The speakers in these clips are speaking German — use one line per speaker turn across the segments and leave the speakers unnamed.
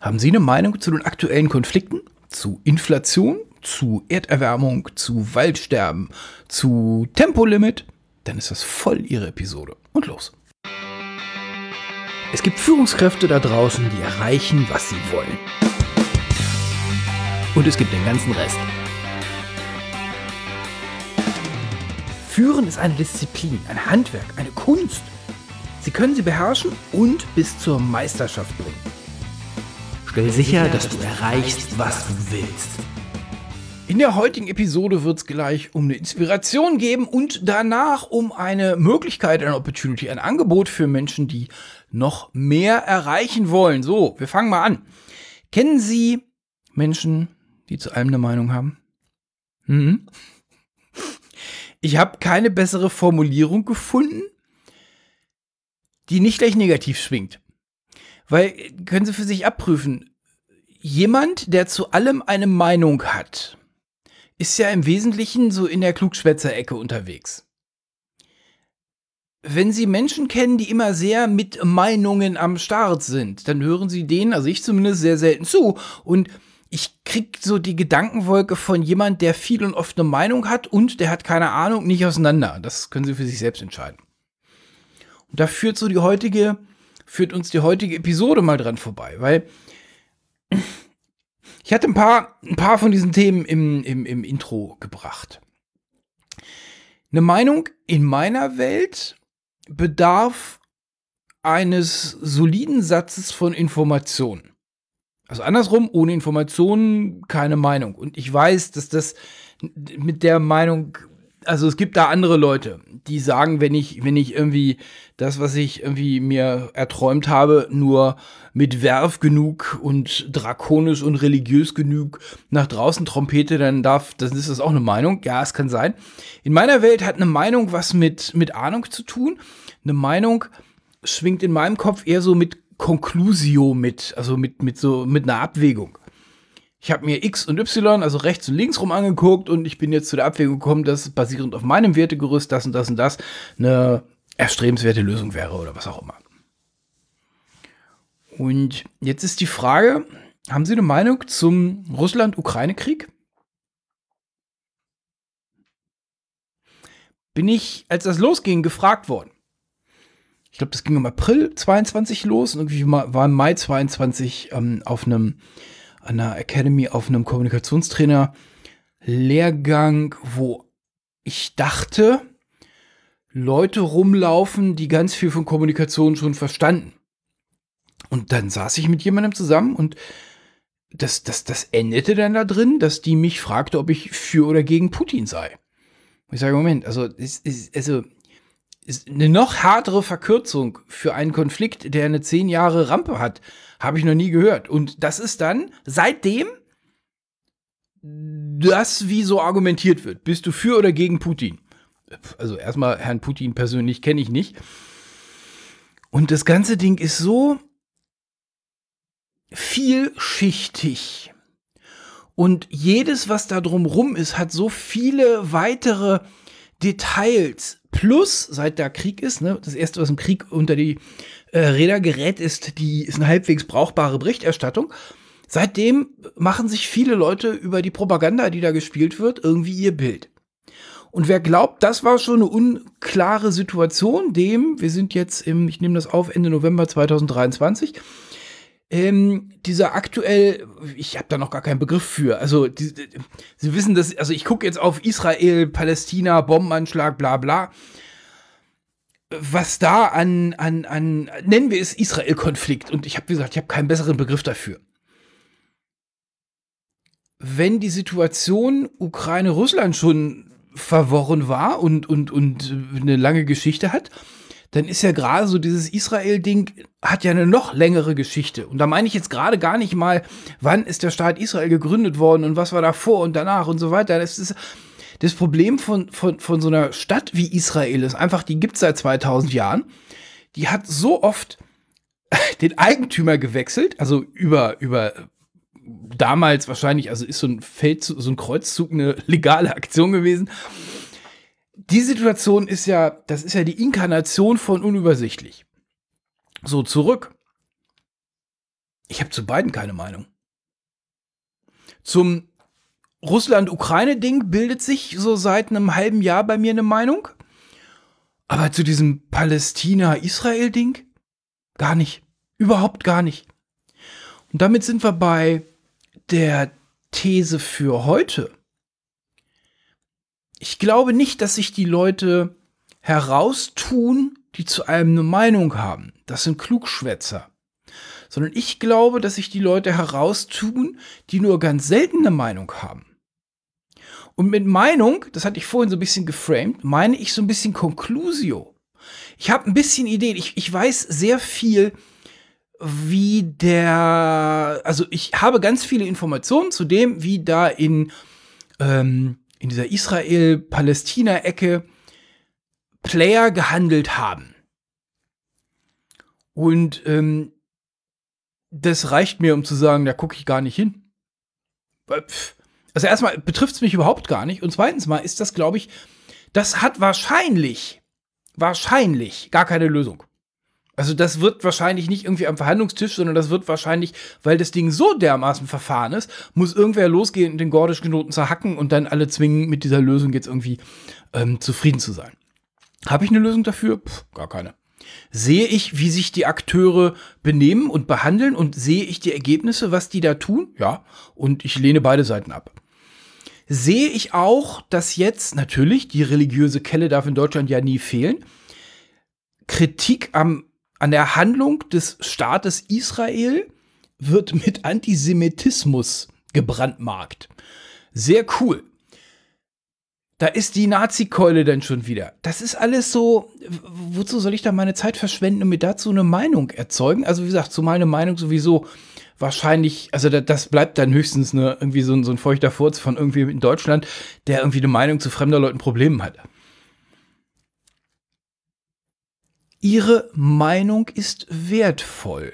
Haben Sie eine Meinung zu den aktuellen Konflikten? Zu Inflation? Zu Erderwärmung? Zu Waldsterben? Zu Tempolimit? Dann ist das voll Ihre Episode. Und los. Es gibt Führungskräfte da draußen, die erreichen, was sie wollen. Und es gibt den ganzen Rest. Führen ist eine Disziplin, ein Handwerk, eine Kunst. Sie können sie beherrschen und bis zur Meisterschaft bringen. Stell sicher, dass du erreichst, was du willst. In der heutigen Episode wird es gleich um eine Inspiration geben und danach um eine Möglichkeit, eine Opportunity, ein Angebot für Menschen, die noch mehr erreichen wollen. So, wir fangen mal an. Kennen Sie Menschen, die zu allem eine Meinung haben? Hm? Ich habe keine bessere Formulierung gefunden, die nicht gleich negativ schwingt. Weil, können Sie für sich abprüfen, jemand, der zu allem eine Meinung hat, ist ja im Wesentlichen so in der Klugschwätzer-Ecke unterwegs. Wenn Sie Menschen kennen, die immer sehr mit Meinungen am Start sind, dann hören Sie denen, also ich zumindest, sehr selten zu. Und ich krieg so die Gedankenwolke von jemand, der viel und oft eine Meinung hat und der hat keine Ahnung, nicht auseinander. Das können Sie für sich selbst entscheiden. Und da führt so die heutige, führt uns die heutige Episode mal dran vorbei, weil ich hatte ein paar, ein paar von diesen Themen im, im, im Intro gebracht. Eine Meinung in meiner Welt bedarf eines soliden Satzes von Informationen. Also andersrum, ohne Informationen keine Meinung. Und ich weiß, dass das mit der Meinung, also es gibt da andere Leute, die sagen, wenn ich, wenn ich irgendwie das, was ich irgendwie mir erträumt habe, nur mit Werf genug und drakonisch und religiös genug nach draußen trompete, dann darf, dann ist das auch eine Meinung. Ja, es kann sein. In meiner Welt hat eine Meinung was mit, mit Ahnung zu tun. Eine Meinung schwingt in meinem Kopf eher so mit Conclusio mit, also mit, mit so, mit einer Abwägung. Ich habe mir X und Y, also rechts und links rum angeguckt und ich bin jetzt zu der Abwägung gekommen, dass basierend auf meinem Wertegerüst das und das und das eine erstrebenswerte Lösung wäre oder was auch immer. Und jetzt ist die Frage, haben Sie eine Meinung zum Russland-Ukraine-Krieg? Bin ich, als das losging, gefragt worden ich glaube, das ging im April 22 los und irgendwie war im Mai 22 ähm, auf einem, an einer Academy auf einem Kommunikationstrainer Lehrgang, wo ich dachte, Leute rumlaufen, die ganz viel von Kommunikation schon verstanden. Und dann saß ich mit jemandem zusammen und das, das, das endete dann da drin, dass die mich fragte, ob ich für oder gegen Putin sei. Ich sage, Moment, also, ist, ist, also eine noch härtere Verkürzung für einen Konflikt, der eine zehn Jahre Rampe hat, habe ich noch nie gehört. Und das ist dann seitdem das, wie so argumentiert wird. Bist du für oder gegen Putin? Also erstmal Herrn Putin persönlich kenne ich nicht. Und das ganze Ding ist so vielschichtig. Und jedes, was da drumrum ist, hat so viele weitere Details, Plus, seit der Krieg ist, ne, das erste, was im Krieg unter die äh, Räder gerät, ist die ist eine halbwegs brauchbare Berichterstattung. Seitdem machen sich viele Leute über die Propaganda, die da gespielt wird, irgendwie ihr Bild. Und wer glaubt, das war schon eine unklare Situation, dem, wir sind jetzt im, ich nehme das auf, Ende November 2023, ähm, dieser aktuell, ich habe da noch gar keinen Begriff für. Also, die, die, Sie wissen das, also ich gucke jetzt auf Israel, Palästina, Bombenanschlag, bla bla. Was da an, an, an, nennen wir es Israel-Konflikt. Und ich habe gesagt, ich habe keinen besseren Begriff dafür. Wenn die Situation Ukraine-Russland schon verworren war und, und, und eine lange Geschichte hat, dann ist ja gerade so dieses Israel-Ding hat ja eine noch längere Geschichte. Und da meine ich jetzt gerade gar nicht mal, wann ist der Staat Israel gegründet worden und was war davor und danach und so weiter. Das ist das Problem von, von, von so einer Stadt wie Israel ist einfach, die gibt es seit 2000 Jahren. Die hat so oft den Eigentümer gewechselt, also über, über damals wahrscheinlich, also ist so ein Feldzug, so ein Kreuzzug eine legale Aktion gewesen die Situation ist ja, das ist ja die Inkarnation von unübersichtlich. So, zurück. Ich habe zu beiden keine Meinung. Zum Russland-Ukraine-Ding bildet sich so seit einem halben Jahr bei mir eine Meinung. Aber zu diesem Palästina-Israel-Ding gar nicht. Überhaupt gar nicht. Und damit sind wir bei der These für heute. Ich glaube nicht, dass sich die Leute heraustun, die zu einem eine Meinung haben. Das sind Klugschwätzer. Sondern ich glaube, dass sich die Leute heraustun, die nur ganz selten eine Meinung haben. Und mit Meinung, das hatte ich vorhin so ein bisschen geframed, meine ich so ein bisschen Conclusio. Ich habe ein bisschen Ideen. Ich, ich weiß sehr viel, wie der, also ich habe ganz viele Informationen zu dem, wie da in, ähm, in dieser Israel-Palästina-Ecke Player gehandelt haben. Und ähm, das reicht mir, um zu sagen, da gucke ich gar nicht hin. Also erstmal betrifft es mich überhaupt gar nicht. Und zweitens mal ist das, glaube ich, das hat wahrscheinlich, wahrscheinlich gar keine Lösung. Also das wird wahrscheinlich nicht irgendwie am Verhandlungstisch, sondern das wird wahrscheinlich, weil das Ding so dermaßen verfahren ist, muss irgendwer losgehen den gordischen Knoten zerhacken und dann alle zwingen, mit dieser Lösung jetzt irgendwie ähm, zufrieden zu sein. Habe ich eine Lösung dafür? Puh, gar keine. Sehe ich, wie sich die Akteure benehmen und behandeln und sehe ich die Ergebnisse, was die da tun? Ja. Und ich lehne beide Seiten ab. Sehe ich auch, dass jetzt natürlich, die religiöse Kelle darf in Deutschland ja nie fehlen, Kritik am, an der Handlung des Staates Israel wird mit Antisemitismus gebrandmarkt. Sehr cool da ist die Nazi-Keule dann schon wieder. Das ist alles so, wozu soll ich da meine Zeit verschwenden und mir dazu eine Meinung erzeugen? Also wie gesagt, zumal eine Meinung sowieso wahrscheinlich, also das bleibt dann höchstens eine, irgendwie so, so ein feuchter Furz von irgendwie in Deutschland, der irgendwie eine Meinung zu fremder Leuten Problemen hat. Ihre Meinung ist wertvoll.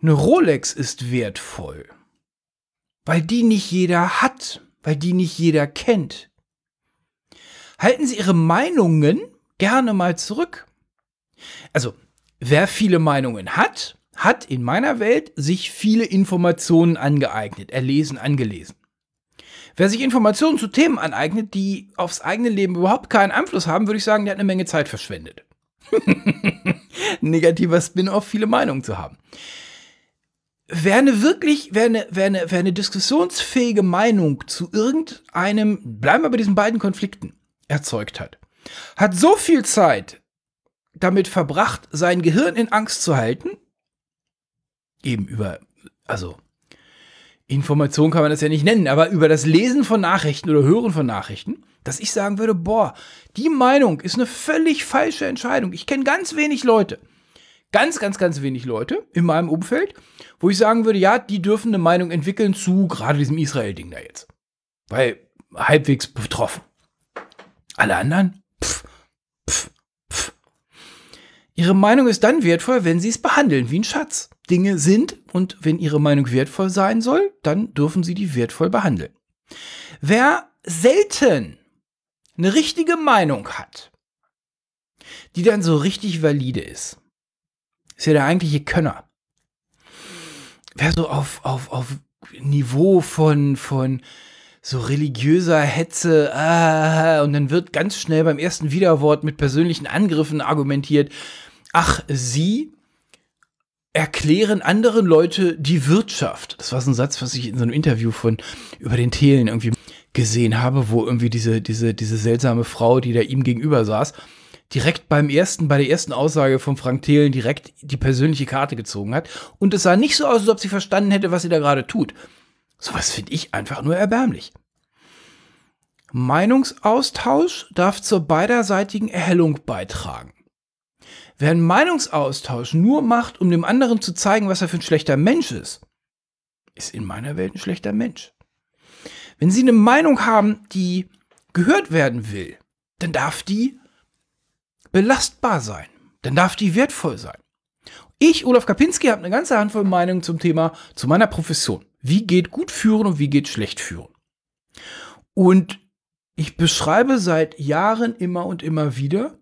Eine Rolex ist wertvoll, weil die nicht jeder hat weil die nicht jeder kennt. Halten Sie Ihre Meinungen gerne mal zurück. Also, wer viele Meinungen hat, hat in meiner Welt sich viele Informationen angeeignet, erlesen, angelesen. Wer sich Informationen zu Themen aneignet, die aufs eigene Leben überhaupt keinen Einfluss haben, würde ich sagen, der hat eine Menge Zeit verschwendet. Negativer Spin-off, viele Meinungen zu haben wer eine wirklich, wer eine, wer, eine, wer eine diskussionsfähige Meinung zu irgendeinem, bleiben wir bei diesen beiden Konflikten, erzeugt hat, hat so viel Zeit damit verbracht, sein Gehirn in Angst zu halten, eben über, also Information kann man das ja nicht nennen, aber über das Lesen von Nachrichten oder Hören von Nachrichten, dass ich sagen würde, boah, die Meinung ist eine völlig falsche Entscheidung. Ich kenne ganz wenig Leute, ganz, ganz, ganz wenig Leute in meinem Umfeld, wo ich sagen würde, ja, die dürfen eine Meinung entwickeln zu gerade diesem Israel-Ding da jetzt. Weil halbwegs betroffen. Alle anderen? Pff, pff. Ihre Meinung ist dann wertvoll, wenn sie es behandeln wie ein Schatz. Dinge sind und wenn ihre Meinung wertvoll sein soll, dann dürfen sie die wertvoll behandeln. Wer selten eine richtige Meinung hat, die dann so richtig valide ist, ist ja der eigentliche Könner. Wer so auf, auf, auf Niveau von, von so religiöser Hetze, ah, und dann wird ganz schnell beim ersten Widerwort mit persönlichen Angriffen argumentiert, ach, sie erklären anderen Leute die Wirtschaft. Das war so ein Satz, was ich in so einem Interview von über den Thelen irgendwie gesehen habe, wo irgendwie diese, diese, diese seltsame Frau, die da ihm gegenüber saß, direkt beim ersten, bei der ersten Aussage von Frank Thelen direkt die persönliche Karte gezogen hat. Und es sah nicht so aus, als ob sie verstanden hätte, was sie da gerade tut. Sowas finde ich einfach nur erbärmlich. Meinungsaustausch darf zur beiderseitigen Erhellung beitragen. Wer einen Meinungsaustausch nur macht, um dem anderen zu zeigen, was er für ein schlechter Mensch ist, ist in meiner Welt ein schlechter Mensch. Wenn Sie eine Meinung haben, die gehört werden will, dann darf die belastbar sein. Dann darf die wertvoll sein. Ich, Olaf Kapinski, habe eine ganze Handvoll Meinungen zum Thema, zu meiner Profession. Wie geht gut führen und wie geht schlecht führen? Und ich beschreibe seit Jahren immer und immer wieder,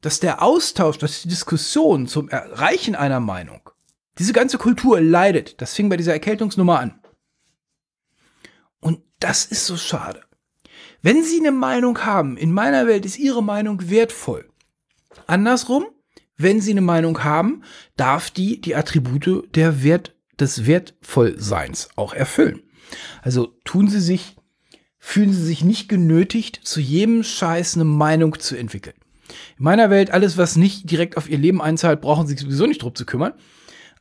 dass der Austausch, dass die Diskussion zum Erreichen einer Meinung, diese ganze Kultur leidet. Das fing bei dieser Erkältungsnummer an. Und das ist so schade. Wenn Sie eine Meinung haben, in meiner Welt ist Ihre Meinung wertvoll. Andersrum, wenn Sie eine Meinung haben, darf die die Attribute der Wert, des Wertvollseins auch erfüllen. Also tun Sie sich, fühlen Sie sich nicht genötigt, zu jedem Scheiß eine Meinung zu entwickeln. In meiner Welt, alles, was nicht direkt auf Ihr Leben einzahlt, brauchen Sie sich sowieso nicht drum zu kümmern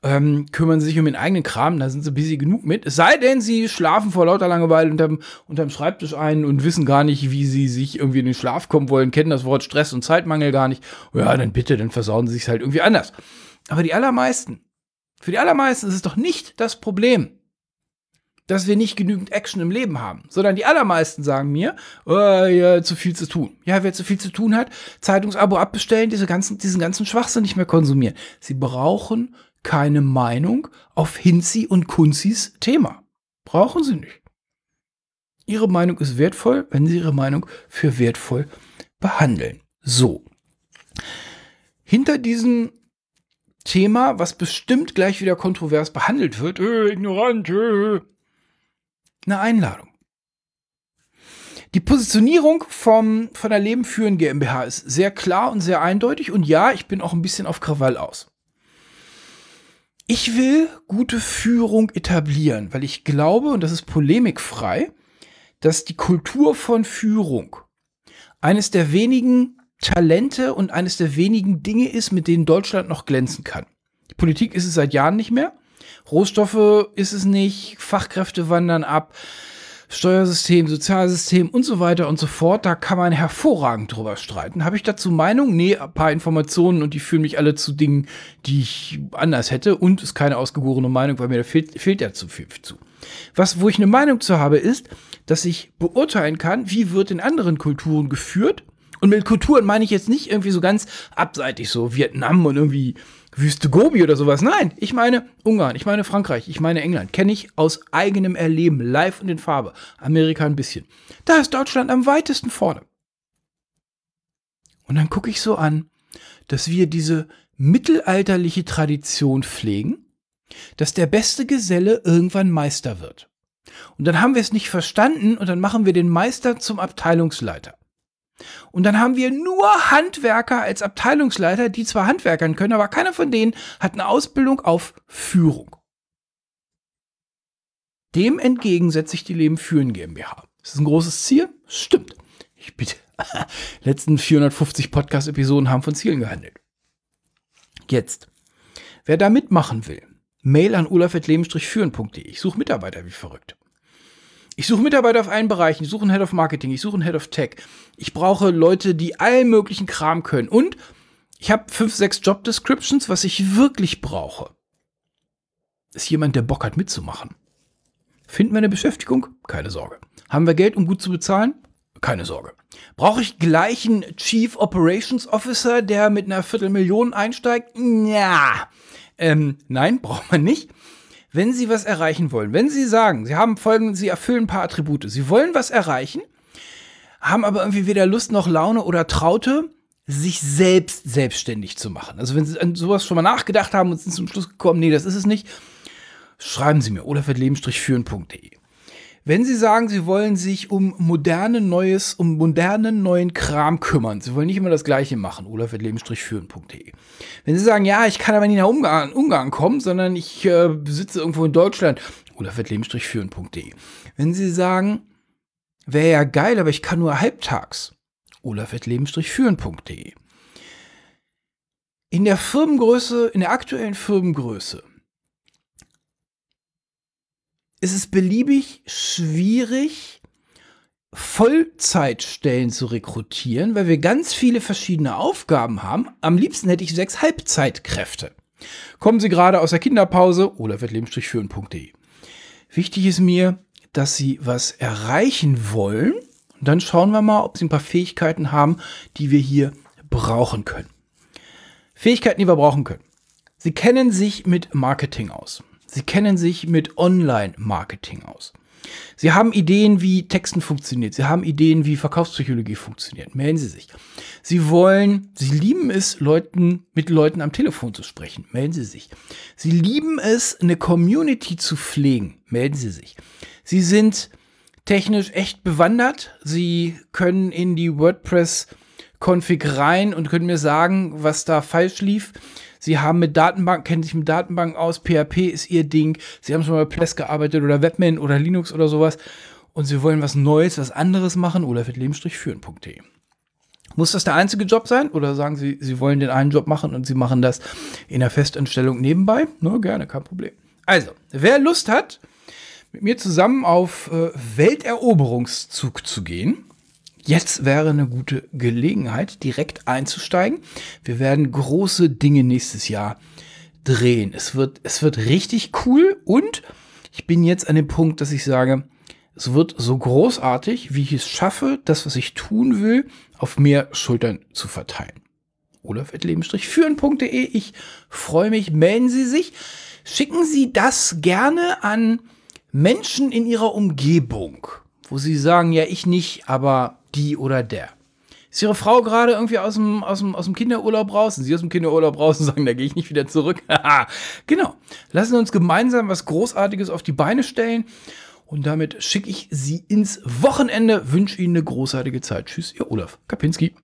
ähm, kümmern sie sich um ihren eigenen Kram, da sind sie busy genug mit. Es sei denn, sie schlafen vor lauter Langeweile unterm, unterm Schreibtisch ein und wissen gar nicht, wie sie sich irgendwie in den Schlaf kommen wollen, kennen das Wort Stress und Zeitmangel gar nicht. Ja, dann bitte, dann versauen sie sich halt irgendwie anders. Aber die allermeisten, für die allermeisten ist es doch nicht das Problem, dass wir nicht genügend Action im Leben haben, sondern die allermeisten sagen mir, oh, ja, zu viel zu tun. Ja, wer zu viel zu tun hat, Zeitungsabo abbestellen, diese ganzen, diesen ganzen Schwachsinn nicht mehr konsumieren. Sie brauchen keine Meinung auf Hinzi und Kunzis Thema. Brauchen sie nicht. Ihre Meinung ist wertvoll, wenn sie ihre Meinung für wertvoll behandeln. So. Hinter diesem Thema, was bestimmt gleich wieder kontrovers behandelt wird, äh, ignorant, äh, eine Einladung. Die Positionierung vom, von der Leben führen GmbH ist sehr klar und sehr eindeutig und ja, ich bin auch ein bisschen auf Krawall aus. Ich will gute Führung etablieren, weil ich glaube, und das ist polemikfrei, dass die Kultur von Führung eines der wenigen Talente und eines der wenigen Dinge ist, mit denen Deutschland noch glänzen kann. Die Politik ist es seit Jahren nicht mehr. Rohstoffe ist es nicht. Fachkräfte wandern ab. Steuersystem, Sozialsystem und so weiter und so fort. Da kann man hervorragend drüber streiten. Habe ich dazu Meinung? Nee, ein paar Informationen und die führen mich alle zu Dingen, die ich anders hätte und ist keine ausgegorene Meinung, weil mir da fehlt, fehlt ja zu viel zu. Was, wo ich eine Meinung zu habe, ist, dass ich beurteilen kann, wie wird in anderen Kulturen geführt. Und mit Kulturen meine ich jetzt nicht irgendwie so ganz abseitig, so Vietnam und irgendwie Wüste Gobi oder sowas. Nein, ich meine Ungarn, ich meine Frankreich, ich meine England. Kenne ich aus eigenem Erleben, live und in Farbe. Amerika ein bisschen. Da ist Deutschland am weitesten vorne. Und dann gucke ich so an, dass wir diese mittelalterliche Tradition pflegen, dass der beste Geselle irgendwann Meister wird. Und dann haben wir es nicht verstanden und dann machen wir den Meister zum Abteilungsleiter. Und dann haben wir nur Handwerker als Abteilungsleiter, die zwar Handwerkern können, aber keiner von denen hat eine Ausbildung auf Führung. Dem entgegen setze ich die Leben führen GmbH. Ist das ein großes Ziel? Stimmt. Ich bitte. Letzten 450 Podcast-Episoden haben von Zielen gehandelt. Jetzt. Wer da mitmachen will, Mail an olaf.leben-führen.de. Ich suche Mitarbeiter wie verrückt. Ich suche Mitarbeiter auf allen Bereichen. Ich suche einen Head of Marketing. Ich suche einen Head of Tech. Ich brauche Leute, die allen möglichen Kram können. Und ich habe fünf, sechs Job Descriptions. Was ich wirklich brauche, ist jemand, der Bock hat mitzumachen. Finden wir eine Beschäftigung? Keine Sorge. Haben wir Geld, um gut zu bezahlen? Keine Sorge. Brauche ich gleich einen Chief Operations Officer, der mit einer Viertelmillion einsteigt? Ja. Ähm, nein, braucht man nicht wenn Sie was erreichen wollen, wenn Sie sagen, Sie haben folgende, Sie erfüllen ein paar Attribute, Sie wollen was erreichen, haben aber irgendwie weder Lust noch Laune oder Traute, sich selbst selbstständig zu machen. Also wenn Sie an sowas schon mal nachgedacht haben und sind zum Schluss gekommen, nee, das ist es nicht, schreiben Sie mir olafleben-führen.de. Wenn Sie sagen, Sie wollen sich um moderne neues, um modernen neuen Kram kümmern, Sie wollen nicht immer das Gleiche machen, olaf.leben-führen.de. Wenn Sie sagen, ja, ich kann aber nicht nach Ungarn, Ungarn kommen, sondern ich äh, sitze irgendwo in Deutschland, olaf.leben-führen.de. Wenn Sie sagen, wäre ja geil, aber ich kann nur halbtags, olaf.leben-führen.de. In der Firmengröße, in der aktuellen Firmengröße ist es beliebig schwierig, Vollzeitstellen zu rekrutieren, weil wir ganz viele verschiedene Aufgaben haben. Am liebsten hätte ich sechs Halbzeitkräfte. Kommen Sie gerade aus der Kinderpause oder wirtleben-führen.de. Wichtig ist mir, dass Sie was erreichen wollen. Und dann schauen wir mal, ob Sie ein paar Fähigkeiten haben, die wir hier brauchen können. Fähigkeiten, die wir brauchen können. Sie kennen sich mit Marketing aus. Sie kennen sich mit Online-Marketing aus. Sie haben Ideen, wie Texten funktioniert. Sie haben Ideen, wie Verkaufspsychologie funktioniert. Melden Sie sich. Sie wollen, Sie lieben es, Leuten, mit Leuten am Telefon zu sprechen. Melden Sie sich. Sie lieben es, eine Community zu pflegen. Melden Sie sich. Sie sind technisch echt bewandert. Sie können in die WordPress Config rein und können mir sagen, was da falsch lief. Sie haben mit Datenbanken, kennen sich mit Datenbanken aus, PHP ist ihr Ding. Sie haben schon mal Ples gearbeitet oder Webman oder Linux oder sowas. Und sie wollen was Neues, was anderes machen. Oder wird leben-führen.de. Muss das der einzige Job sein? Oder sagen Sie, Sie wollen den einen Job machen und Sie machen das in der Festanstellung nebenbei? Nur gerne, kein Problem. Also, wer Lust hat, mit mir zusammen auf äh, Welteroberungszug zu gehen, Jetzt wäre eine gute Gelegenheit, direkt einzusteigen. Wir werden große Dinge nächstes Jahr drehen. Es wird, es wird richtig cool und ich bin jetzt an dem Punkt, dass ich sage, es wird so großartig, wie ich es schaffe, das, was ich tun will, auf mehr Schultern zu verteilen. Olaf.leben-führen.de. Ich freue mich. Melden Sie sich. Schicken Sie das gerne an Menschen in Ihrer Umgebung, wo Sie sagen, ja, ich nicht, aber die oder der. Ist Ihre Frau gerade irgendwie aus dem, aus, dem, aus dem Kinderurlaub raus? Sind Sie aus dem Kinderurlaub raus und sagen, da gehe ich nicht wieder zurück? genau. Lassen wir uns gemeinsam was Großartiges auf die Beine stellen. Und damit schicke ich Sie ins Wochenende. Wünsche Ihnen eine großartige Zeit. Tschüss, Ihr Olaf Kapinski.